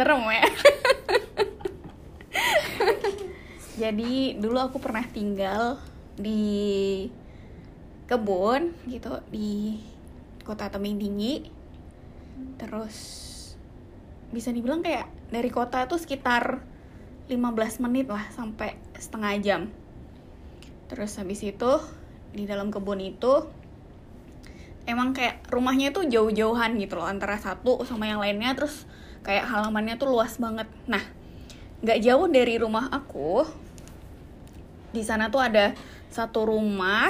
serem ya. Jadi dulu aku pernah tinggal di kebun gitu di kota tebing tinggi terus bisa dibilang kayak dari kota tuh sekitar 15 menit lah sampai setengah jam. Terus habis itu di dalam kebun itu emang kayak rumahnya tuh jauh-jauhan gitu loh antara satu sama yang lainnya. Terus kayak halamannya tuh luas banget. Nah nggak jauh dari rumah aku di sana tuh ada satu rumah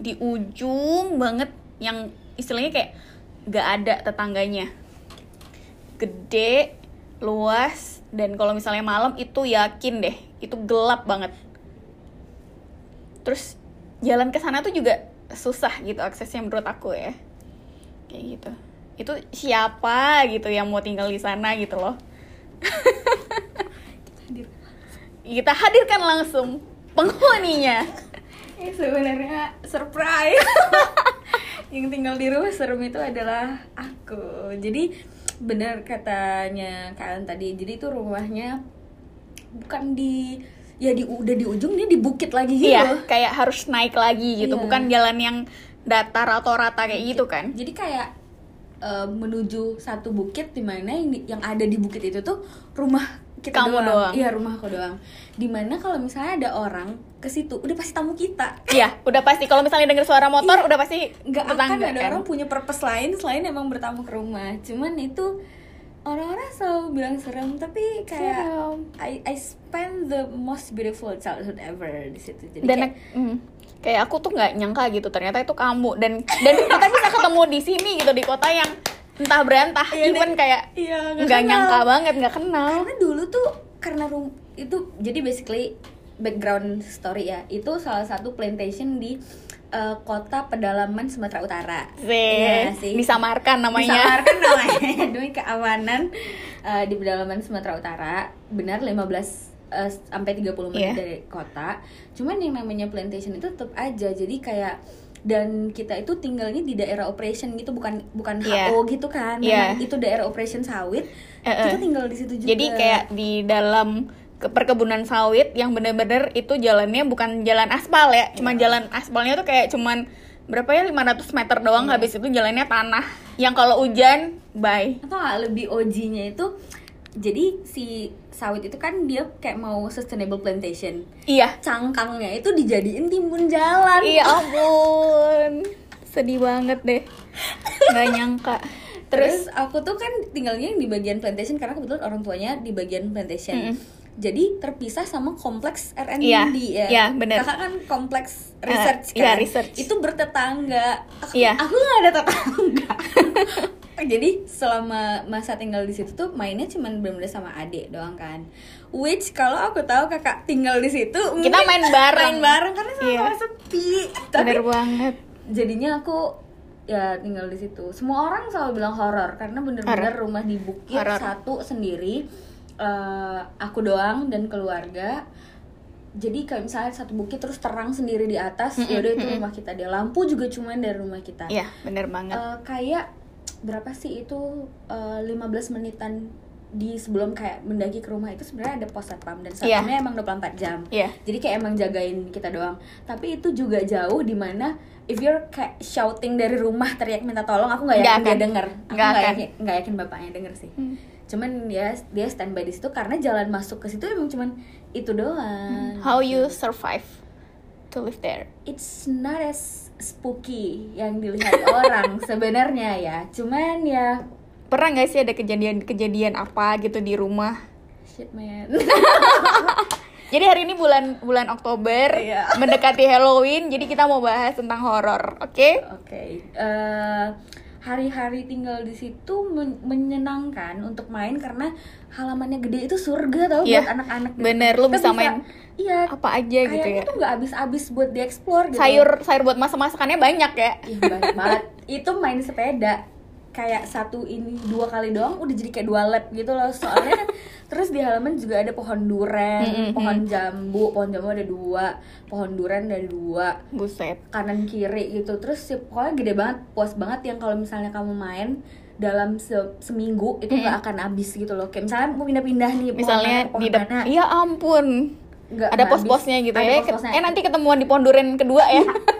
di ujung banget yang istilahnya kayak nggak ada tetangganya. Gede luas dan kalau misalnya malam itu yakin deh itu gelap banget. Terus jalan ke sana tuh juga susah gitu aksesnya menurut aku ya. Kayak gitu itu siapa gitu yang mau tinggal di sana gitu loh kita hadirkan langsung penghuninya Eh sebenarnya surprise. yang tinggal di rumah serem itu adalah aku. Jadi benar katanya kalian tadi. Jadi itu rumahnya bukan di ya di udah di ujung dia di bukit lagi gitu. iya kayak harus naik lagi gitu Iya. bukan jalan yang datar atau rata kayak gitu kan Jadi kayak eh, menuju satu bukit di mana yang, yang ada di bukit itu tuh rumah kita Kamu doang. Iya, rumah aku doang. Di mana kalau misalnya ada orang ke situ, udah pasti tamu kita. Iya, udah pasti kalau misalnya dengar suara motor Iya. udah pasti nggak akan ada kan. orang punya purpose lain selain emang bertamu ke rumah cuman itu orang-orang selalu bilang serem tapi kayak Serem. I I spend the most beautiful childhood ever di situ jadi dan kayak, mm, kayak aku tuh nggak nyangka gitu ternyata itu kamu dan dan kita bisa ketemu di sini gitu di kota yang entah berantah Iya, even dan- kayak iya, nggak nyangka banget nggak kenal karena dulu tuh karena rum itu jadi basically background story ya itu salah satu plantation di eh, kota pedalaman Sumatera Utara Iya sih disamarkan namanya Disamarkan namanya demi keamanan eh, di pedalaman Sumatera Utara. Benar 15 eh, sampai 30 menit Iya. dari kota. Cuman yang namanya plantation itu tetap aja. Jadi kayak dan kita itu tinggalnya di daerah operation gitu bukan bukan Iya. HO gitu kan. Iya. Memang itu daerah operation sawit. Eh, eh. Kita tinggal di situ juga. jadi kayak di dalam ke perkebunan sawit yang bener-bener itu jalannya bukan jalan aspal ya cuman Iya. jalan aspalnya tuh kayak cuman berapa ya 500 meter doang Iya. habis itu jalannya tanah yang kalau hujan bye atau lebih OG-nya itu jadi si sawit itu kan dia kayak mau sustainable plantation. iya Cangkangnya itu dijadiin timbun jalan. Iya ampun Sedih banget deh Gak nyangka Terus Terus aku tuh kan tinggalnya yang di bagian plantation karena kebetulan orang tuanya di bagian plantation. Mm-mm. Jadi terpisah sama kompleks RND Iya, ya. iya, bener. Kakak kan kompleks research iya, kan. research. Itu bertetangga. Aku, Iya. aku nggak ada tetangga. Jadi selama masa tinggal di situ tuh mainnya cuman bener-bener sama adik doang kan. Which kalau aku tahu kakak tinggal di situ Kita main bareng. main bareng karena sama Iya. sepi. Tapi Bener banget jadinya aku ya tinggal di situ semua orang selalu bilang horor karena bener-bener rumah di bukit Horor. satu sendiri Eh, aku doang dan keluarga jadi kayak misalnya satu bukit terus terang sendiri di atas Mm-mm, ya udah itu rumah kita dia lampu juga cuman dari rumah kita Iya bener banget Eh, kayak berapa sih itu eh, 15 menitan di sebelum kayak mendaki ke rumah itu sebenarnya ada pos satpam dan Iya. satpamnya emang 24 jam. Iya. Jadi kayak emang jagain kita doang. Tapi itu juga jauh di mana if you're kayak shouting dari rumah teriak minta tolong aku nggak yakin dia akan. denger. Aku Nggak yakin nggak yakin bapaknya denger sih. Hmm. cuman dia dia standby di situ karena jalan masuk ke situ emang cuman itu doang. How you survive to live there? It's not as spooky yang dilihat orang sebenarnya ya cuman ya Pernah gak sih ada kejadian-kejadian apa gitu di rumah shit man Jadi hari ini bulan bulan Oktober Iya. mendekati Halloween, jadi kita mau bahas tentang horor, oke? Oke, eh, hari-hari tinggal di situ men- menyenangkan untuk main karena halamannya gede itu surga tau Iya, buat anak-anak. gitu. bener, lu Kita bisa main Iya. Apa aja gitu ya? tuh nggak habis-habis buat dieksplor gitu. Sayur sayur buat masak-masakannya banyak ya. Ih, banyak banget. Itu main sepeda kayak satu ini dua kali doang udah jadi kayak dua lap gitu loh. Soalnya terus di halaman juga ada pohon duren pohon jambu pohon jambu ada dua pohon duren ada dua Buset. kanan kiri gitu. Terus ya, pokoknya gede banget puas banget yang kalau misalnya kamu main dalam se- seminggu itu nggak akan habis gitu loh. Kayak misalnya mau pindah-pindah nih misalnya pohon di depan mana, iya ampun. Nggak- ada pos-posnya gitu Ada ya. Pos-posnya. eh nanti ketemuan di ponduren kedua ya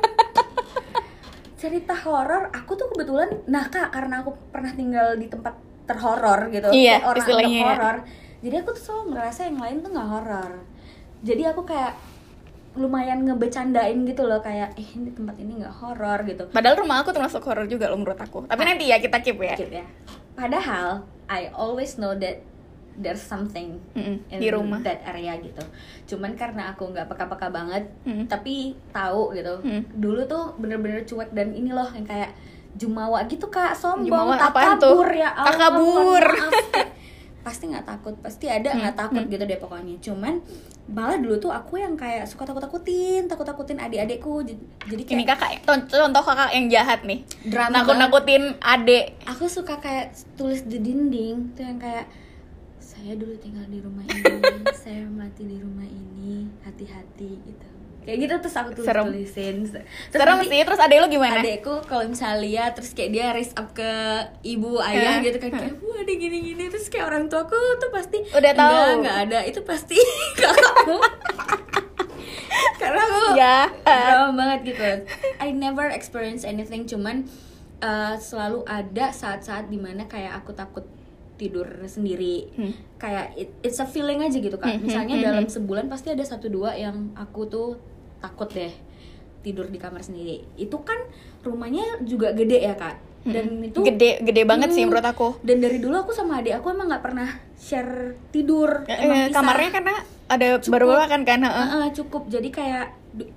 cerita horor aku tuh kebetulan nah kak karena aku pernah tinggal di tempat terhoror gitu Iya, orang istilahnya. anggap ya. horor jadi aku tuh selalu ngerasa yang lain tuh nggak horor. Jadi aku kayak lumayan ngebecandain gitu loh kayak eh ini tempat ini nggak horor gitu. Padahal rumah aku termasuk horor juga loh menurut aku. Tapi nanti ya kita keep ya. Gitu ya. Padahal I always know that there's something in di rumah. that area gitu. Cuman karena aku nggak peka-peka banget Mm. tapi tahu gitu. Mm. dulu tuh bener-bener cuek dan ini loh yang kayak jumawa gitu kak. Sombong Jumawa takabur ya Allah, Takabur. maaf. Pasti nggak takut pasti ada nggak Mm, takut gitu deh pokoknya. Cuman malah dulu tuh aku yang kayak suka takut-takutin takut-takutin adik-adikku. J- jadi kayak ini kakak contoh kakak yang jahat nih. Drama. Nakut nakutin adek aku suka kayak tulis di dinding tuh yang kayak saya dulu tinggal di rumah ini saya mati di rumah ini. Hati-hati gitu. Kayak gitu terus aku tulis Serem. tulisin. Terus serem nanti sih terus adek lo gimana? adekku kalau misalnya lihat terus kayak dia raise up ke ibu ayah gitu kan kayak wah ada gini-gini. Terus kayak orang tuaku tuh pasti Udah tahu. nggak ada. Itu pasti kakakmu karena aku Ya. drama banget gitu. I never experience anything cuman uh, selalu ada saat-saat di mana kayak aku takut tidur sendiri. Hmm. kayak it- it's a feeling aja gitu kak. Hmm, misalnya hmm, hmm, dalam sebulan pasti ada satu dua yang aku tuh takut deh tidur di kamar sendiri. Itu kan rumahnya juga gede ya kak dan itu Hmm. gede gede banget sih Hmm. menurut aku dan dari dulu aku sama adik aku emang nggak pernah share tidur emang pisah. kamarnya karena ada baru kan kan heeh. Heeh, cukup jadi kayak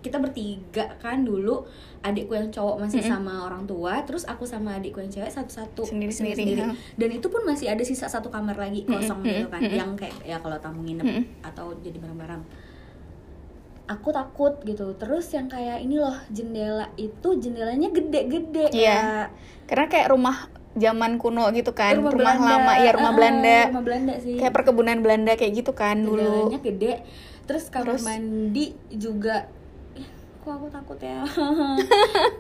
kita bertiga kan dulu adikku yang cowok masih sama orang tua terus aku sama adikku yang cewek satu-satu Sendiri-sendiri, sendiri-sendiri. ha. dan itu pun masih ada sisa satu kamar lagi kosong gitu kan mm-mm. yang kayak ya kalau tamu nginep Mm-mm. atau jadi barang-barang aku takut gitu. Terus yang kayak ini loh jendela itu jendelanya gede-gede Iya. kayak karena kayak rumah zaman kuno gitu kan rumah, Belanda. lama ya rumah Heeh, Belanda. rumah Belanda sih. Kayak perkebunan Belanda kayak gitu kan dulu. Jendelanya gede. Terus kamar Terus? mandi juga kok aku takut ya?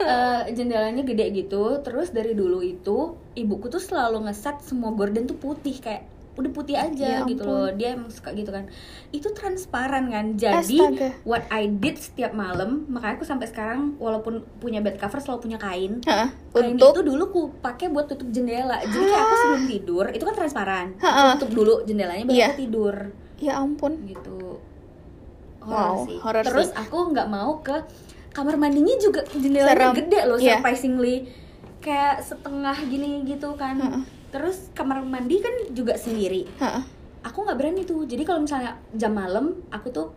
Eh, jendelanya gede gitu. Terus dari dulu itu ibuku tuh selalu ngeset semua gorden tuh putih kayak udah putih aja Ya gitu ampun. loh dia emang suka gitu kan itu transparan kan jadi Astaga. what I did setiap malam makanya aku sampai sekarang walaupun punya bed cover selalu punya kain Heeh, kain untuk itu dulu ku pakai buat tutup jendela jadi kayak aku sebelum tidur itu kan transparan Aku Ha-ha. tutup dulu jendelanya baru aku tidur ya ampun gitu Wow, horor sih terus sih. aku nggak mau ke kamar mandinya juga jendelanya Serem. gede loh Iya. surprisingly kayak setengah gini gitu kan Ha-ha. Terus kamar mandi kan juga sendiri. Heeh. aku nggak berani tuh. Jadi kalau misalnya jam malam aku tuh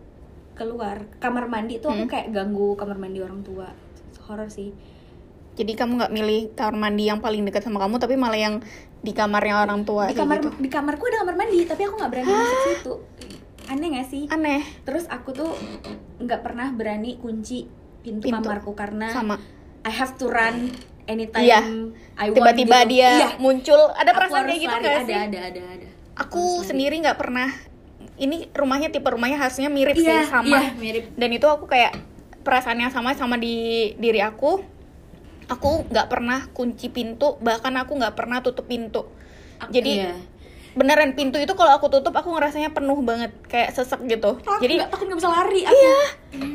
keluar. Kamar mandi tuh aku Hmm. kayak ganggu kamar mandi orang tua. Horor sih. Jadi kamu nggak milih kamar mandi yang paling dekat sama kamu tapi malah yang di kamarnya orang tua di kamar gitu. di kamarku ada kamar mandi tapi aku nggak berani masuk situ. Aneh gak sih? Aneh. Terus aku tuh nggak pernah berani kunci pintu, Pintu. kamarku karena sama. I have to run anytime Iya. I want tiba-tiba gitu. dia Iya. muncul ada Aku perasaan kayak gitu lari. nggak ada, sih ada ada ada aku harus sendiri nggak pernah ini rumahnya tipe rumahnya khasnya mirip Iya, sih sama iya, mirip. dan itu aku kayak perasaan yang sama sama di diri aku aku nggak pernah kunci pintu bahkan aku nggak pernah tutup pintu jadi Iya. beneran pintu itu kalau aku tutup aku ngerasanya penuh banget kayak sesek gitu Takut jadi nggak- takut nggak bisa lari aku. iya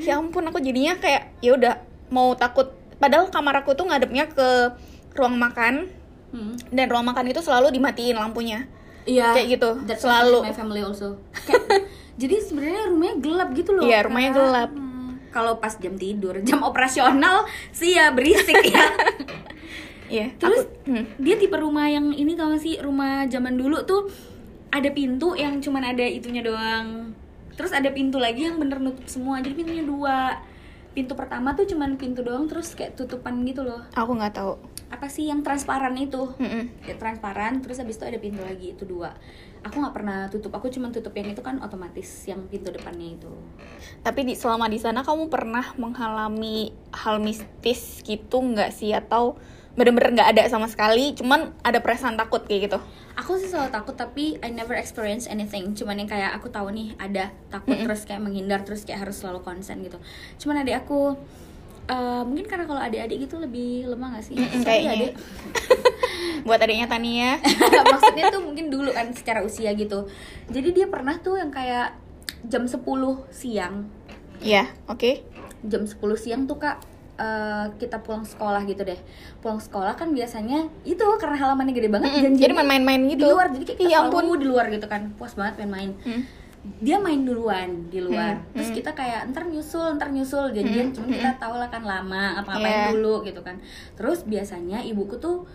ya ampun aku jadinya kayak ya udah mau takut padahal kamar aku tuh ngadepnya ke ruang makan Hmm. dan ruang makan itu selalu dimatiin lampunya Iya. Kayak gitu, That's selalu. my family also. Kayak- jadi sebenarnya rumahnya gelap gitu loh. Iya, rumahnya Kak. gelap. Hmm. Kalau pas jam tidur, jam operasional sih ya berisik ya. Iya, Terus aku- hmm. dia tipe rumah yang ini tau gak sih rumah zaman dulu tuh ada pintu yang cuman ada itunya doang. Terus ada pintu lagi yang bener nutup semua. Jadi pintunya dua. Pintu pertama tuh cuman pintu doang terus kayak tutupan gitu loh. aku nggak tahu. Apa sih yang transparan itu? Mm-mm. Kayak transparan terus habis itu ada pintu lagi itu dua. Aku nggak pernah tutup. Aku cuman tutup yang itu kan otomatis yang pintu depannya itu. Tapi di selama di sana kamu pernah mengalami hal mistis gitu nggak sih atau bener-bener nggak ada sama sekali, cuman ada perasaan takut kayak gitu? Aku sih selalu takut tapi I never experience anything. Cuman yang kayak aku tahu nih ada takut Mm-mm. terus kayak menghindar terus kayak harus selalu konsen gitu. Cuman adik aku eh, mungkin karena kalau adik-adik gitu lebih lemah gak sih? Mm-mm, Sorry, kayaknya. adik. buat adiknya Tania maksudnya tuh mungkin dulu kan secara usia gitu jadi dia pernah tuh yang kayak jam 10 siang ya oke jam 10 siang tuh kak eh, kita pulang sekolah gitu deh. Pulang sekolah kan biasanya itu karena halamannya gede banget janjian jadi main-main-main di gitu luar jadi kayak kita Iya selalu di luar gitu kan. Puas banget main-main. Hmm. dia main duluan di luar. Hmm, terus hmm. kita kayak ntar nyusul ntar nyusul. Janjian Hmm, cuma hmm, kita tahu lah kan lama apa ngapain Iya. dulu gitu kan. Terus biasanya ibuku tuh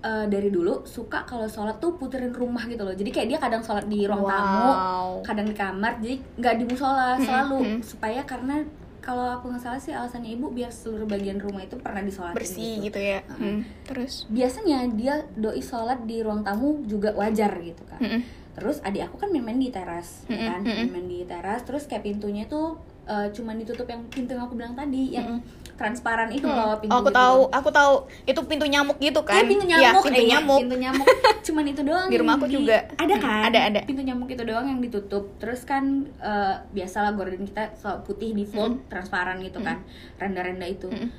eh, dari dulu suka kalau sholat tuh puterin rumah gitu loh. Jadi kayak dia kadang sholat di ruang tamu Wow. kadang di kamar jadi nggak di musola Hmm, selalu. hmm. supaya karena kalau aku nggak salah sih alasannya ibu biar seluruh bagian rumah itu pernah disolatin bersih gitu. gitu ya Heeh. Hmm, terus biasanya dia doi sholat di ruang tamu juga wajar gitu kan Mm-mm. terus adik aku kan main-main di teras ya Mm-mm, kan mm-mm. main-main di teras terus kayak pintunya tuh eh, cuman ditutup yang pintu yang aku bilang tadi yang transparan itu loh Oh, pintu aku gitu. tahu aku tahu itu pintu nyamuk gitu kan pintu Iya, nyamuk, pintu eh, iya, nyamuk pintu nyamuk. Cuman itu doang. Di rumah aku juga. Ada kan? Ada, ada. Pintu nyamuk itu doang yang ditutup. Terus kan eh, biasalah gorden kita selalu putih default, transparan gitu kan, renda-renda itu. Mm-mm.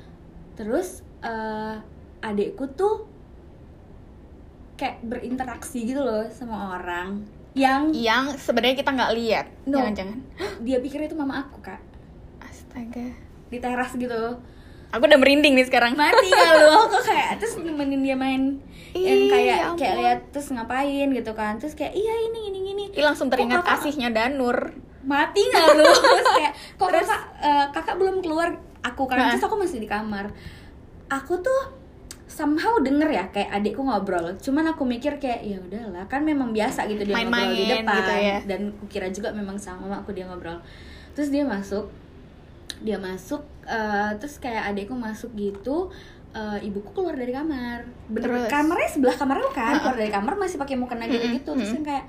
Terus eh, adekku tuh kayak berinteraksi gitu loh sama orang yang yang sebenarnya kita nggak lihat No. jangan-jangan dia pikir itu mama aku kak astaga di teras gitu. Aku udah merinding nih sekarang. Mati ya lu aku kayak terus nemenin dia main. Yang Ih, kayak ya kayak lihat terus ngapain gitu kan. Terus kayak iya ini ini ini. Ih, langsung teringat Kok kakak- kasihnya Danur. Mati nggak lu? Terus kayak kok kakak eh, kakak belum keluar? Aku kan Nah. terus aku masih di kamar. Aku tuh somehow denger ya kayak adikku ngobrol. Cuman aku mikir kayak ya udahlah kan memang biasa gitu dia ngobrol di depan. gitu ya. dan kukira juga memang sama aku dia ngobrol. Terus dia masuk dia masuk eh, terus kayak adikku masuk gitu eh, ibuku keluar dari kamar. Bener Terus? kamarnya sebelah kamar aku kan? Keluar dari kamar masih pakai mukena gitu gitu terus yang kayak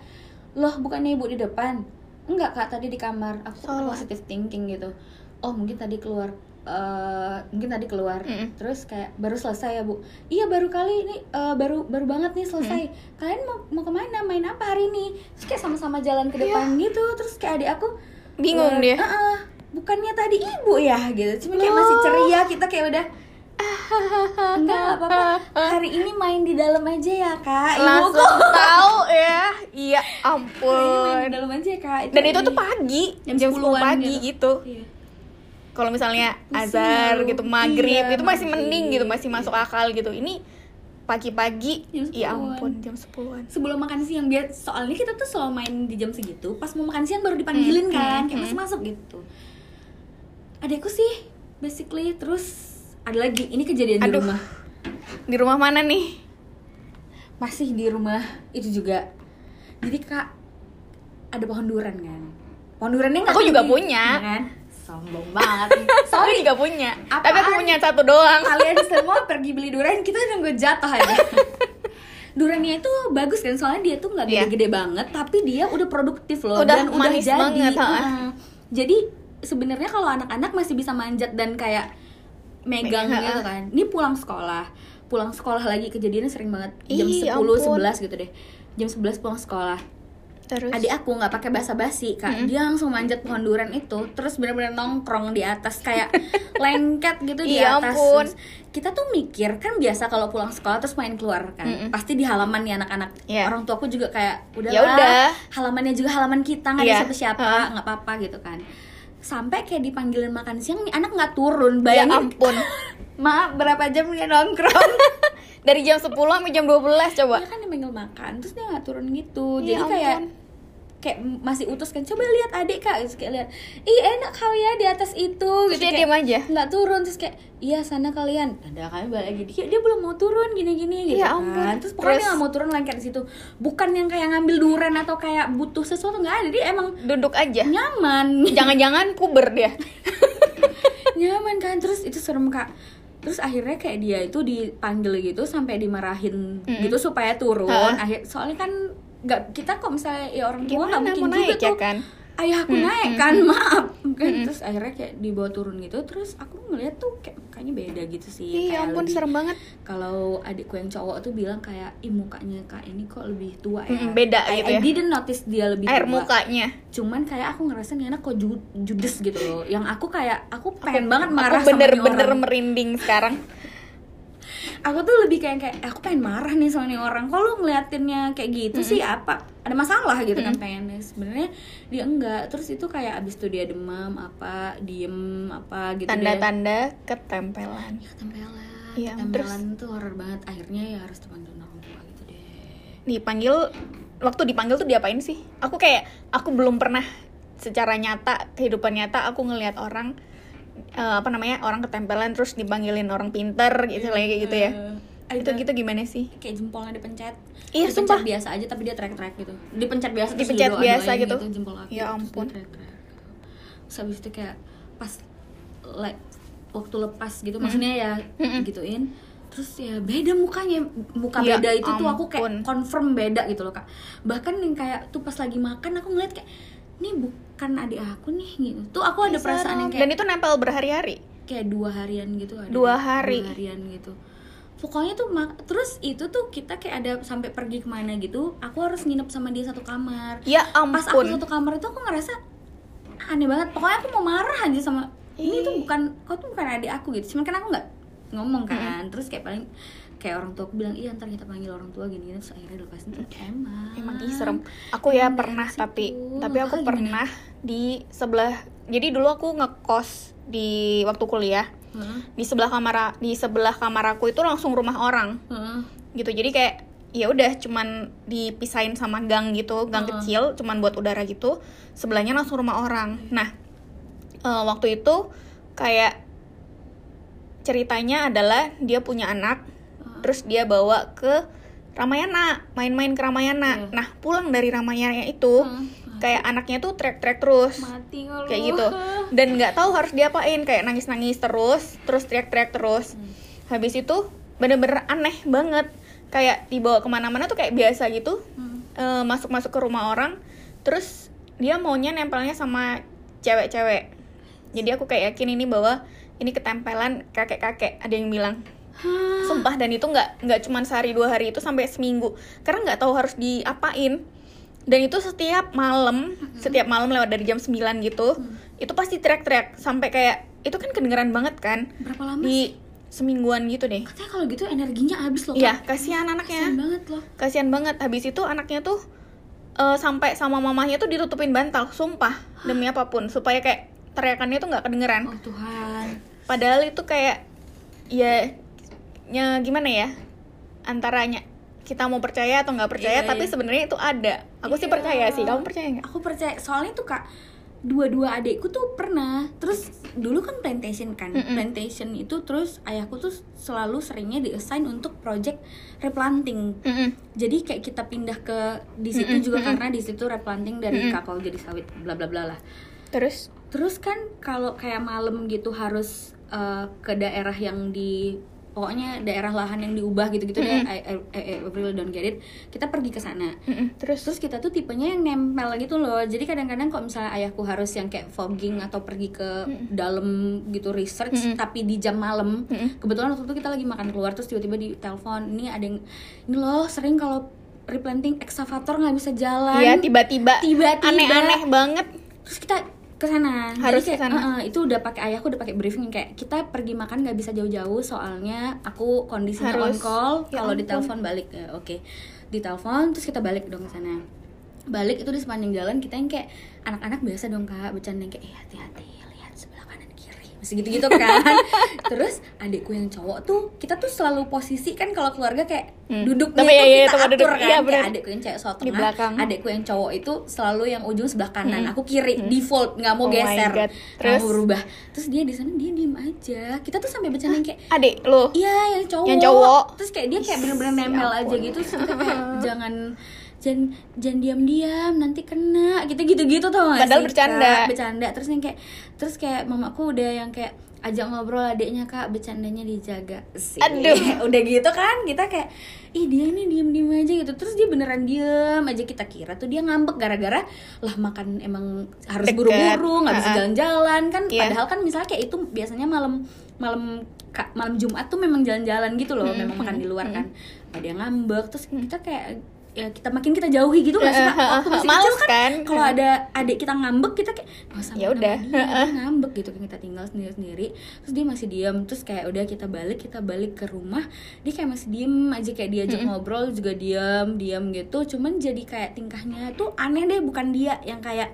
loh bukannya ibu di depan? Enggak kak tadi di kamar. Aku tuh positive thinking gitu. Oh mungkin tadi keluar eh, mungkin tadi keluar. Mm-mm. terus kayak baru selesai ya bu? Iya baru kali ini eh, baru baru banget nih selesai. Kalian mau mau ke mana? Main apa hari ini? Terus kayak sama-sama jalan ke depan gitu. Terus kayak adik aku Iya. Bingung eh, dia. "Eh-eh, bukannya tadi ibu ya gitu. Cuma kayak masih ceria kita kayak udah enggak nggak apa-apa hari ini main di dalam aja ya kak. Langsung tahu ya. Iya "Hari ini main di ampun. dalam aja kak. Dan itu tuh pagi Jam jam 10 10-an pagi gitu. gitu. Iya. kalau misalnya lu. gitu maghrib Iya, itu masih maghrib. mending gitu masih masuk akal gitu. Ini pagi-pagi ya 10-an. ampun jam 10-an sebelum makan siang biar soalnya kita tuh selalu main di jam segitu pas mau makan siang baru dipanggilin Hmm, kan hmm, kayak hmm. masih masuk gitu adekku sih basically. Terus ada lagi. Ini kejadian di Aduh. rumah. Di rumah mana nih? Masih di rumah. Itu juga. Jadi kak ada pohon durian kan? Pohon duriannya nggak Aku juga punya. ya kan? Sombong banget. Aku juga punya. Apaan? tapi aku punya satu doang. Kalian semua pergi beli durian kita nunggu jatuh aja. Duriannya itu bagus kan? Soalnya dia tuh nggak Iya. gede-gede banget tapi dia udah produktif loh Udah dan udah manis jadi. banget. Heeh. jadi sebenarnya kalau anak-anak masih bisa manjat dan kayak megang gitu kan ini pulang sekolah pulang sekolah lagi kejadiannya sering banget jam 10 ampun. 11 gitu deh jam 11 pulang sekolah terus adik aku nggak pakai basa-basi kak dia langsung manjat pohon durian itu terus benar-benar nongkrong di atas kayak lengket gitu di Iya atas ampun. Terus kita tuh mikir kan biasa kalau pulang sekolah terus main keluar kan Mm-mm. pasti di halaman nih anak-anak Iya. orang tuaku juga kayak udah Ya udah. halamannya juga halaman kita nggak Iya. ada siapa-siapa Heeh. nggak apa-apa gitu kan sampai kayak dipanggilin makan siang nih anak nggak turun. Ya bayangin. ampun. Maaf berapa jam dia nongkrong? Dari jam 10 sampai jam 12 coba. Dia kan dipanggil makan terus dia nggak turun gitu. Ya jadi ampun. kayak masih utus kan coba lihat adik kak. Terus kayak lihat ih enak kau ya di atas itu. Terus dia kayak, aja? nggak turun terus kayak iya sana kalian. Ada kami balik lagi dia, dia belum mau turun gini gini gitu Ya kan. ampun. terus pokoknya Terus? nggak mau turun lengket di situ. Bukan yang kayak ngambil duren atau kayak butuh sesuatu nggak ada. Dia emang duduk aja. Nyaman. Jangan-jangan puber dia. Nyaman kan. Terus itu serem kak. Terus akhirnya kayak dia itu dipanggil gitu sampai dimarahin Mm-mm. gitu supaya turun. Akhir soalnya kan nggak kita kok misalnya ya orang tua nggak mungkin mau juga naik ya tuh. kan? Ayah aku Mm, naik mm, kan mm. maaf. Kan Mm-mm. terus akhirnya kayak dibawa turun gitu terus aku ngeliat tuh kayak mukanya beda gitu sih. Ih, kayak ya ampun lebih- serem banget. kalau adikku yang cowok tuh bilang kayak ih mukanya kak ini kok lebih tua ya. Mm, beda I, gitu I ya. didn't notice dia lebih air tua. mukanya. Cuman kayak aku ngerasa nih anak kok ju- judes gitu loh. Yang aku kayak aku pengen Aku- banget marah aku bener-bener merinding sekarang aku tuh lebih kayak kayak aku pengen marah nih sama nih orang. Kalau ngeliatinnya kayak gitu sih? Apa? Ada masalah gitu kan pengennya. Sebenarnya dia enggak. Terus itu kayak abis itu dia demam apa diem apa gitu. Tanda-tanda ketempelan. ketempelan. Iya, ketempelan tuh horror banget. Akhirnya ya harus dipanggil orang tua gitu deh. Dipanggil waktu dipanggil tuh diapain sih? Aku kayak aku belum pernah secara nyata kehidupan nyata aku ngelihat orang eh, apa namanya orang ketempelan terus dipanggilin orang pinter gitu lagi kayak gitu ya. Eh, Itu gitu gimana sih? kayak jempolnya dipencet Iya, dipencet sumpah. biasa aja tapi dia trek-trek gitu dipencet biasa Dipencet biasa gitu. jempol kaki Ya ampun. gitu. terus habis itu kayak pas like waktu lepas gitu maksudnya ya Mm-mm. gituin terus ya beda mukanya muka Ya beda itu tuh aku kayak ampun. confirm beda gitu loh kak bahkan yang kayak tuh pas lagi makan aku ngeliat kayak ini bukan adik aku nih gitu. Tuh aku ada perasaan yang kayak Dan itu nempel berhari-hari. kayak dua harian gitu ada Dua hari. dua harian gitu. Pokoknya tuh mak- terus itu tuh kita kayak ada sampai pergi ke mana gitu aku harus nginep sama dia satu kamar. Ya pas aku ampun. satu kamar itu aku ngerasa aneh banget. Pokoknya aku mau marah aja sama ini tuh bukan kau tuh bukan adik aku gitu. Cuman kan aku nggak ngomong kan terus kayak paling kayak orang tua aku bilang iya ntar kita panggil orang tua gini terus akhirnya dilepasin tuh emang Emang ih serem. Aku ya Emang pernah daerah tapi situ. tapi aku Kakak pernah di sebelah. Jadi dulu aku ngekos di waktu kuliah. Heeh, Di sebelah kamar di sebelah kamar aku itu langsung rumah orang. heeh. gitu jadi kayak ya udah cuman dipisahin sama gang gitu gang Heeh. kecil cuman buat udara gitu sebelahnya langsung rumah orang nah eh, waktu itu kayak ceritanya adalah dia punya anak terus dia bawa ke Ramayana main-main ke Ramayana. Iya. nah pulang dari Ramayana itu Heeh. kayak anaknya tuh trek-trek terus. Mati kayak gitu. Dan nggak tahu harus diapain kayak nangis-nangis terus terus teriak-teriak terus. Habis itu bener-bener aneh banget. Kayak dibawa ke mana-mana tuh kayak biasa gitu. Hmm. Eh, masuk-masuk ke rumah orang. Terus dia maunya nempelnya sama cewek-cewek. Jadi aku kayak yakin ini bahwa ini ketempelan kakek-kakek. Ada yang bilang Hah. sumpah dan itu nggak nggak cuma sehari dua hari itu sampai seminggu. Karena nggak tahu harus diapain. Dan itu setiap malam setiap malam lewat dari jam 9 gitu itu pasti teriak-teriak. Sampai kayak itu kan kedengeran banget kan? Berapa lama di sih? semingguan gitu deh. Katanya kalau gitu energinya habis loh iya Kak. kasihan anaknya. Banget loh. Kasihan banget. Habis itu anaknya tuh eh, sampai sama mamahnya tuh ditutupin bantal. Sumpah demi apa pun. Supaya kayak teriakannya tuh nggak kedengeran. Oh Tuhan padahal itu kayak ya ya gimana ya antaranya kita mau percaya atau nggak percaya Iya, tapi iya. sebenarnya itu ada aku sih Iya. percaya sih kamu percaya nggak aku percaya soalnya tuh kak dua-dua adekku tuh pernah terus dulu kan plantation kan Mm-mm. plantation itu terus ayahku tuh selalu seringnya diassign untuk project replanting Mm-mm. jadi kayak kita pindah ke di situ Mm-mm, juga mm-mm. karena di situ replanting dari Mm-mm. kakao jadi sawit bla bla bla lah terus? Terus kan kalau kayak malam gitu harus eh, ke daerah yang di pokoknya daerah lahan yang diubah gitu-gitu deh. Mm-mm. I, I, I, I really don't get it. Kita pergi ke sana. Mm-mm, terus? Terus kita tuh tipenya yang nempel gitu loh. Jadi kadang-kadang kalau misalnya ayahku harus yang kayak fogging atau pergi ke dalam gitu research Mm-mm. tapi di jam malam. Mm-mm. kebetulan waktu itu kita lagi makan keluar terus tiba-tiba di telepon ini ada yang ini loh sering kalau replanting excavator nggak bisa jalan. Ya tiba-tiba Tiba-tiba. aneh-aneh banget. Terus kita ke sana. Harus ke sana. "Eh, eh," itu udah pakai ayahku udah pakai briefing kayak kita pergi makan nggak bisa jauh-jauh soalnya aku kondisinya on Harus. call Ya kalau ditelepon balik Ya, oke. Ditelepon terus kita balik dong ke sana. Balik itu di sepanjang jalan kita yang kayak anak-anak biasa dong kak bercanda yang kayak eh hati-hati lihat sebelah kanan kiri masih gitu-gitu kan. Terus adikku yang cowok tuh kita tuh selalu posisi kan kalau keluarga kayak Hmm. duduknya Tapi tuh iya, iya, kita atur duduk. kan Iya, kayak adikku yang cewek so Di tengah belakang. adikku yang cowok itu selalu yang ujung sebelah kanan Hmm. aku kiri default nggak mau Oh geser. Terus? mau berubah. Terus dia di sana dia diem aja. Kita tuh sampai bercanda kayak adik lo iya yang cowok. Yang cowok. terus kayak dia kayak bener-bener nempel aja gitu. Terus kayak jangan jangan jangan diam-diam nanti kena. Gitu gitu gitu tuh Padahal bercanda. bercanda. Terus yang kayak terus kayak mamaku udah yang kayak ajak ngobrol adiknya kak. Bercandanya dijaga sih. Aduh. udah gitu kan kita kayak ih dia nih diem diem aja gitu. Terus dia beneran diem aja. Kita kira tuh dia ngambek gara-gara lah makan emang harus buru-buru nggak bisa Ha-ha. jalan-jalan. Kan Iya. padahal kan misalnya kayak itu biasanya malam malam malam Jumat tuh memang jalan-jalan gitu loh. Hmm, memang makan hmm, di luar hmm. kan. Nah, dia ngambek. Terus kita kayak ya kita makin kita jauhi gitu nggak sih Kak? waktu masih Males kecil kan, kan? kalau ada adik kita ngambek kita kayak usah Ya udah. dia, ngambek gitu kan kita tinggal sendiri sendiri terus dia masih diam terus kayak udah kita balik kita balik ke rumah dia kayak masih diem aja kayak diajak ngobrol juga diam diam gitu. Cuman jadi kayak tingkahnya tuh aneh deh bukan dia yang kayak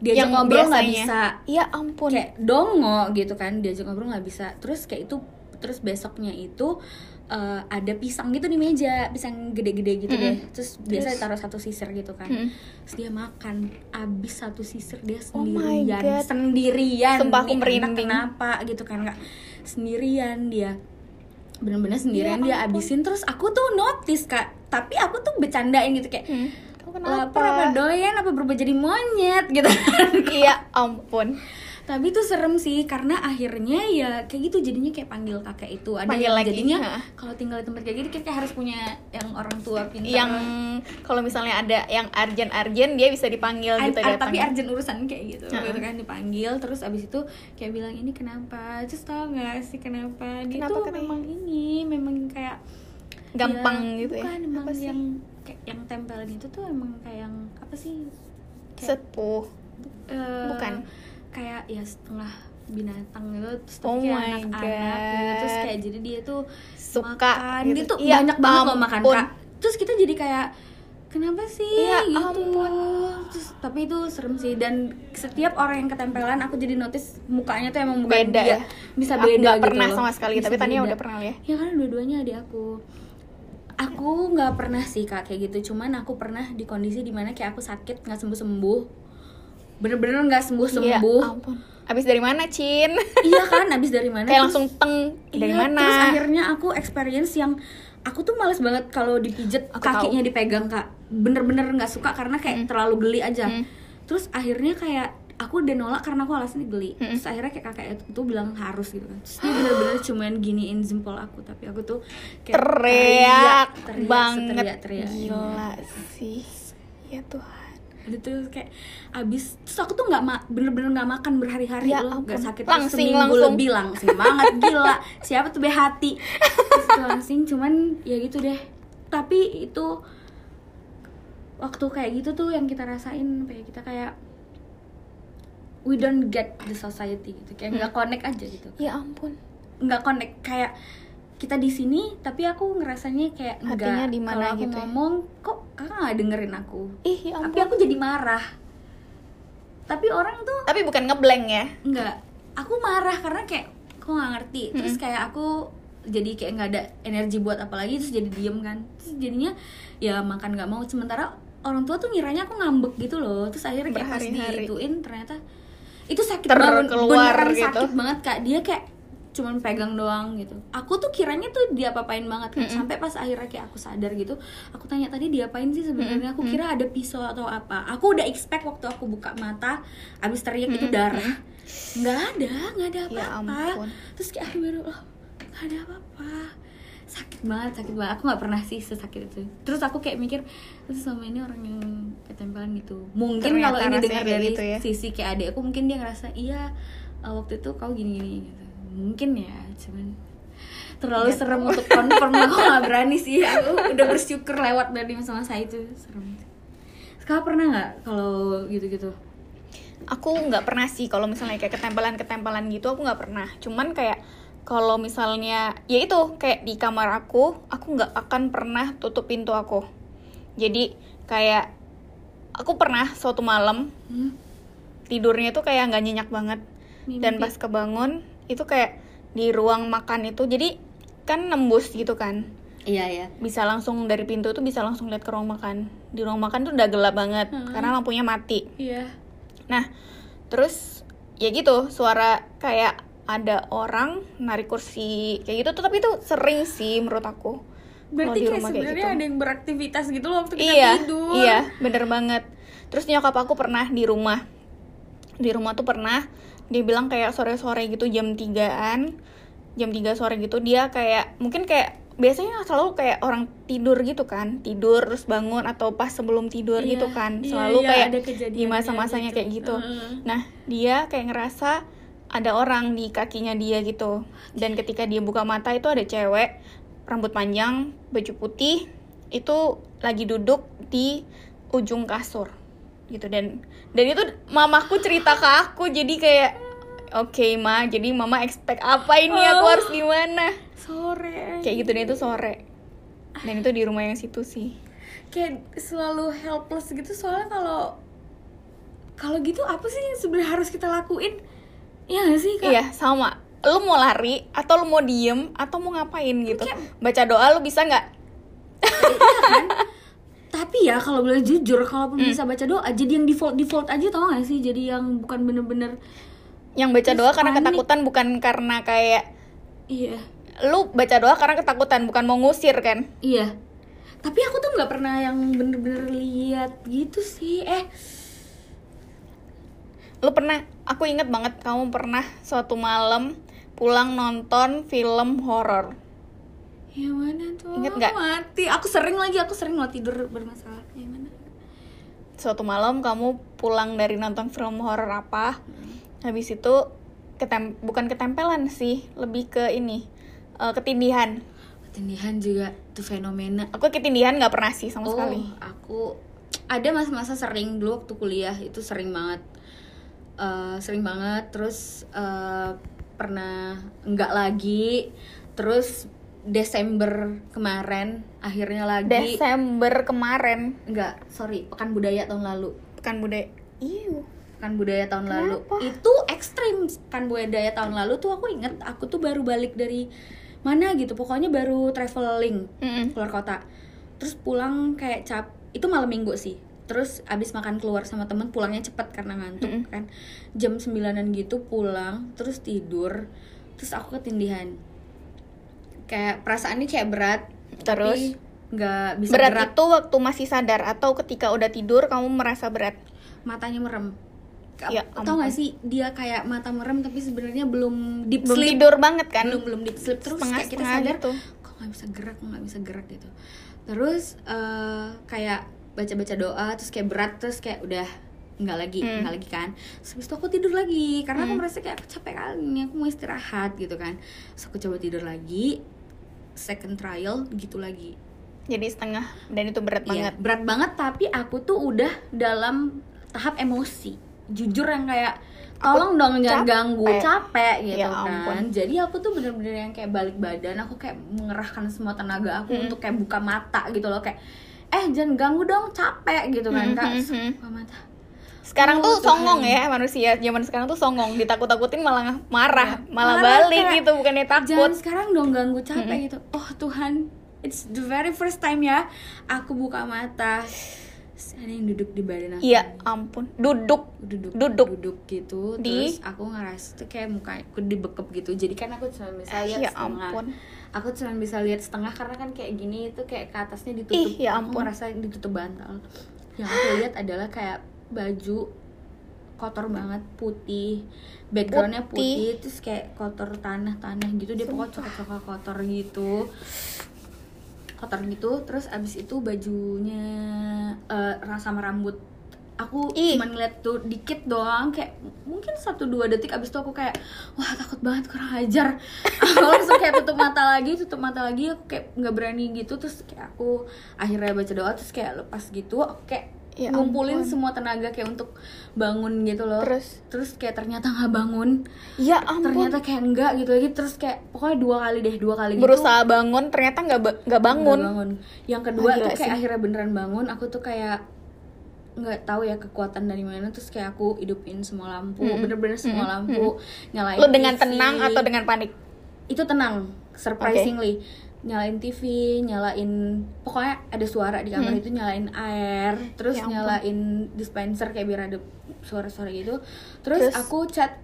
diajak Yang ngobrol nggak bisa. Ya ampun. Kayak dongo gitu kan diajak ngobrol nggak bisa. Terus kayak itu terus besoknya itu eh, ada pisang gitu di meja pisang gede-gede gitu deh. Terus biasa Terus? taruh satu sisir gitu kan. Mm. terus dia makan abis satu sisir dia Oh sendirian. God. sendirian. Sumpah aku merinding. kenapa gitu kan kak sendirian dia. Bener-bener sendirian Ya dia abisin terus aku tuh notice kak. Tapi aku tuh bercandain gitu kayak Hmm. Kamu lapar apa doyan? Apa berubah jadi monyet? Gitu kan. Iya ampun tapi itu serem sih karena akhirnya ya kayak gitu jadinya kayak panggil kakek itu. Ada Panggil yang lagi, jadinya ha. kalau tinggal di tempat kayak gitu kayak harus punya yang orang tua pintar. Yang kalau misalnya ada yang arjen-arjen dia bisa dipanggil Ar- gitu ar- datang tapi urgent urusan kayak gitu Ha. gitu kan dipanggil. Terus abis itu kayak bilang ini kenapa? Terus tau gak sih kenapa? Dia Kenapa tuh katanya? memang ini memang kayak gampang ya, gitu ya? Bukan emang apa sih? yang kayak yang tempelin itu tuh emang kayak yang apa sih? Kayak sepuh. Eh, Bukan. Kayak ya setengah binatang gitu terus Oh kayak anak-anak gitu terus kayak jadi dia tuh Suka makan gitu. dia tuh Iya, banyak banget loh makan kak terus kita jadi kayak kenapa sih Iya, gitu ampun. terus tapi itu serem sih dan setiap orang yang ketempelan aku jadi notice mukanya tuh emang bukan Beda dia ya? bisa Aku beda gitu pernah loh. sama sekali, Bisa tapi Tania beda. udah pernah ya? ya karena dua-duanya adik aku aku nggak pernah sih kak kayak gitu cuman aku pernah di kondisi di mana kayak aku sakit nggak sembuh sembuh bener-bener nggak sembuh sembuh ampun. Abis dari mana Cin? Iya kan abis dari mana kayak Terus- langsung teng dari iya, mana? terus akhirnya aku experience yang aku tuh males banget kalau dipijet Aku kakinya dipegang kak. Bener-bener nggak suka karena kayak terlalu geli aja. Mm. terus akhirnya kayak aku udah nolak karena aku alasannya geli. Mm. terus akhirnya kayak kakek itu bilang harus gitu kan. Terus dia bener-bener cuman giniin jempol aku tapi aku tuh kayak teriak teriak, banget. teriak-teriak. gila sih. Ya Tuhan Ada tuh kayak abis terus aku tuh nggak ma- bener-bener nggak makan berhari-hari Ya loh. Nggak sakit terus Langsing, seminggu langsung. lebih langsing banget gila. Siapa tuh behati terus langsing cuman ya gitu deh. Tapi itu waktu kayak gitu tuh yang kita rasain kayak kita kayak we don't get the society gitu. Kayak nggak connect aja gitu. Ya ampun. Nggak connect kayak kita di sini tapi aku ngerasanya kayak Hatinya nggak di mana kalau aku gitu ya? ngomong kok kakak nggak dengerin aku? Ih ya tapi aku jadi marah. Tapi orang tuh tapi bukan ngeblank ya? Nggak. Aku marah karena kayak aku nggak ngerti. Terus kayak aku jadi kayak nggak ada energi buat apa lagi terus jadi diem kan. Terus jadinya ya makan nggak mau. Sementara orang tua tuh ngiranya aku ngambek gitu loh. Terus akhirnya kayak pas diituin ternyata itu sakit Ter- banget. Keluar beneran gitu. sakit banget kak. Dia kayak cuman pegang doang gitu. Aku tuh kiranya tuh dia apain banget kan. Sampai pas akhirnya kayak aku sadar gitu aku tanya tadi dia apain sih sebenarnya? Aku kira ada pisau atau apa. Aku udah expect waktu aku buka mata abis teriak itu darah. Nggak ada nggak ada Ya apa-apa. ampun. terus kayak aku baru oh nggak ada apa-apa. Sakit banget sakit banget. Aku nggak pernah sih sesakit itu. Terus aku kayak mikir terus sama ini orang yang ketempelan gitu mungkin Ternyata kalau ini dengar dari gitu ya. sisi kayak adek aku mungkin dia ngerasa iya uh, waktu itu kau gini gini gitu mungkin ya cuman terlalu serem untuk confirm aku nggak berani sih. Aku udah bersyukur lewat dari masa-masa itu serem. Sekarang pernah nggak kalau gitu-gitu? Aku nggak pernah sih kalau misalnya kayak ketempelan ketempelan gitu aku nggak pernah. Cuman kayak kalau misalnya ya itu kayak di kamar aku aku nggak akan pernah tutup pintu aku. Jadi kayak aku pernah suatu malam hmm? tidurnya tuh kayak nggak nyenyak banget. Mimpi. dan pas kebangun itu kayak di ruang makan itu jadi kan nembus gitu kan iya ya bisa langsung dari pintu tuh bisa langsung lihat ke ruang makan di ruang makan tuh udah gelap banget Hmm. karena lampunya mati iya Nah, terus ya gitu, suara kayak ada orang narik kursi kayak gitu tuh tapi itu sering sih menurut aku. berarti di kayak rumah sebenarnya ada yang beraktivitas gitu loh waktu kita iya, tidur Iya, bener banget. Terus nyokap aku pernah di rumah. Di rumah tuh pernah dia bilang kayak sore-sore gitu jam 3-an. Jam 3 sore gitu dia kayak mungkin kayak biasanya selalu kayak orang tidur gitu kan. Tidur terus bangun atau pas sebelum tidur Iya, gitu kan. iya, Selalu iya, kayak ada di masa-masanya gitu. kayak gitu. Heeh. Nah, dia kayak ngerasa ada orang di kakinya dia gitu. Dan ketika dia buka mata itu ada cewek rambut panjang, baju putih, itu lagi duduk di ujung kasur gitu. Dan dan itu mamaku cerita ke aku jadi kayak oke ma jadi mama expect apa ini? Aku Oh. harus gimana? Sore. Kayak gitu dan itu sore. Dan itu di rumah yang situ sih. Kayak selalu helpless gitu soalnya kalau kalau gitu apa sih yang sebenarnya harus kita lakuin? Iya gak sih kak? iya sama. Lu mau lari atau lu mau diem atau mau ngapain gitu. Kayak- baca doa lu bisa nggak Tapi ya kalau boleh jujur, kalaupun Hmm. bisa baca doa, jadi yang default default aja tau gak sih? Jadi yang bukan bener-bener yang baca doa karena panik. ketakutan bukan karena kayak iya lu baca doa karena ketakutan bukan mau ngusir kan iya. Tapi aku tuh nggak pernah yang bener-bener lihat gitu sih. Eh, lu pernah aku inget banget kamu pernah suatu malam pulang nonton film horor yang mana tuh? Ingat nggak? Mati. Aku sering lagi, aku sering lo tidur bermasalah. Yang mana? suatu malam kamu pulang dari nonton film horor apa habis itu ketem bukan ketempelan sih lebih ke ini eh, ketindihan Ketindihan juga tuh fenomena. aku ketindihan nggak pernah sih sama oh, sekali aku ada masa-masa sering dulu waktu kuliah itu sering banget Eh, sering banget terus eh, pernah enggak lagi terus Desember kemarin akhirnya lagi. Desember kemarin. Enggak sorry pekan budaya tahun lalu. Pekan budaya. Iu. pekan budaya tahun lalu. Kenapa? itu ekstrim pekan budaya tahun lalu tuh aku inget aku tuh baru balik dari mana gitu. Pokoknya baru traveling Mm-mm. keluar kota. Terus pulang kayak cap itu malam minggu sih. Terus abis makan keluar sama temen pulangnya cepet karena ngantuk Mm-mm. kan. Jam 9an gitu pulang terus tidur. Terus aku ketindihan kayak perasaannya kayak berat Terus? nggak bisa berat gerak. itu waktu masih sadar atau ketika udah tidur kamu merasa berat? Matanya merem. Ya tau gak sih dia kayak mata merem tapi sebenarnya belum deep belum sleep. tidur banget kan? Belum belum deep sleep. Terus Setengah- kayak kita sadar gitu. kok nggak bisa gerak nggak bisa gerak? gitu. Terus eh, kayak baca baca doa terus kayak berat terus kayak udah nggak lagi Hmm. nggak lagi kan. Terus habis itu aku tidur lagi karena aku Hmm. merasa kayak aku capek kali ini aku mau istirahat gitu kan. Terus aku coba tidur lagi second trial gitu lagi jadi setengah dan itu berat Iya, banget berat banget tapi aku tuh udah dalam tahap emosi jujur yang kayak Aku tolong dong jangan capek. ganggu capek gitu Ya kan ampun. jadi aku tuh bener-bener yang kayak balik badan aku kayak mengerahkan semua tenaga aku Hmm. untuk kayak buka mata gitu loh kayak eh jangan ganggu dong capek gitu kan Hmm, kak hmm, hmm. buka mata sekarang tuh songong ya manusia. Zaman sekarang tuh songong. Ditakut-takutin malah marah Ya, malah marah balik kayak, gitu. Bukannya takut. Jangan sekarang dong ganggu capek gitu. Oh Tuhan it's the very first time ya. Aku buka mata. Ada yang duduk di badan aku. Iya ampun. Duduk. Duduk Duduk. duduk gitu. Di- terus aku ngerasa tuh kayak muka aku dibekep gitu. Jadi kan aku cuma bisa lihat ya setengah. ampun. Aku cuma bisa lihat setengah karena kan kayak gini itu kayak ke atasnya ditutup. Ih, ya aku ampun. ngerasa ditutup bantal. Yang aku lihat adalah kayak baju kotor banget putih. Backgroundnya Putih. putih. terus kayak kotor tanah tanah gitu. Dia pokoknya coklat coklat kotor gitu. Kotor gitu. Terus abis itu bajunya eh, sama rambut aku Ih. cuma ngeliat tuh dikit doang kayak mungkin satu dua detik abis itu aku kayak wah takut banget kurang ajar. Aku langsung kayak tutup mata lagi tutup mata lagi aku kayak nggak berani gitu. Terus kayak aku akhirnya baca doa terus kayak lepas gitu aku kayak Ya ngumpulin ampun. semua tenaga kayak untuk bangun gitu loh Terus? terus kayak ternyata nggak bangun ya ampun ternyata kayak enggak gitu lagi terus kayak pokoknya dua kali deh dua kali gitu berusaha bangun ternyata nggak ba- nggak bangun. Bangun. Yang kedua gila tuh kayak sih. akhirnya beneran bangun. Aku tuh kayak nggak tahu ya kekuatan dari mana terus kayak aku hidupin semua lampu bener-bener semua Mm-mm. lampu nyalain Lu dengan TV. tenang atau dengan panik? itu tenang surprisingly nyalain TV nyalain pokoknya ada suara di kamar Hmm. itu nyalain air terus Ya ampun. nyalain dispenser kayak biar ada suara-suara gitu terus, Terus? aku chat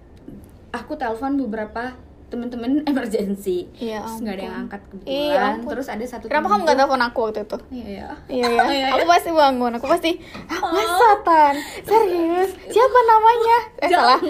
aku telepon beberapa temen-temen emergency Ya terus nggak ada yang angkat Iya, kebetulan ampun. terus ada satu Kenapa kamu nggak telepon aku waktu itu? Iya ya. Iya ya, Iya, aku pasti bangun, aku pasti "Hah, masa Tan? Serius? Siapa namanya? Eh salah.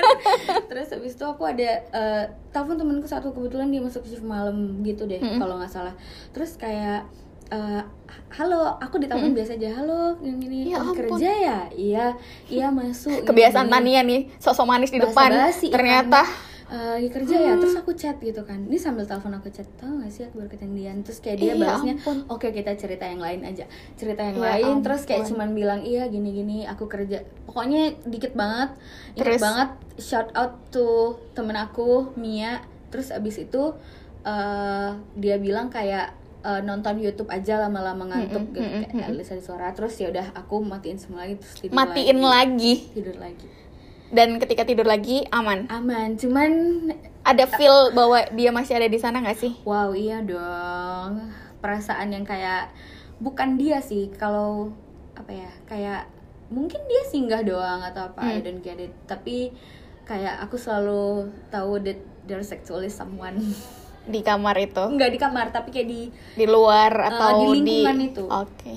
Terus habis itu aku ada eh, telepon temenku satu kebetulan dia masuk shift malam gitu deh Mm-mm. kalau nggak salah. Terus kayak eh, halo, aku ditelepon biasa aja. Halo, yang ini Ya kerja ya? Iya, iya masuk. Kebiasaan Gini-gini. Tania nih, sosok manis di depan Basa-basi, ya Ternyata kan? "Eh, lagi kerja ya terus aku chat gitu kan ini sambil telepon aku chat tahu gak sih aku baru ketindihan terus kayak dia Iya, balasnya ampun. oke kita cerita yang lain aja cerita yang Ya lain terus kayak ampun. cuman bilang iya gini gini aku kerja pokoknya dikit banget Terus? banget shout out to temen aku Mia terus abis itu eh, dia bilang kayak eh, nonton YouTube aja lama-lama ngantuk gitu mm-mm, kayak mm-mm. Alisa di suara terus ya udah aku matiin semua lagi terus tidur Matiin lagi. lagi. tidur lagi Dan ketika tidur lagi aman. aman cuman Ada feel bahwa dia masih ada di sana nggak sih? Wow iya dong perasaan yang kayak bukan dia sih kalau apa ya kayak mungkin dia singgah doang atau apa I Hmm. don't get it tapi kayak aku selalu tahu that there's actually someone Di kamar itu, nggak di kamar tapi kayak di di luar atau di lingkungan itu. Oke.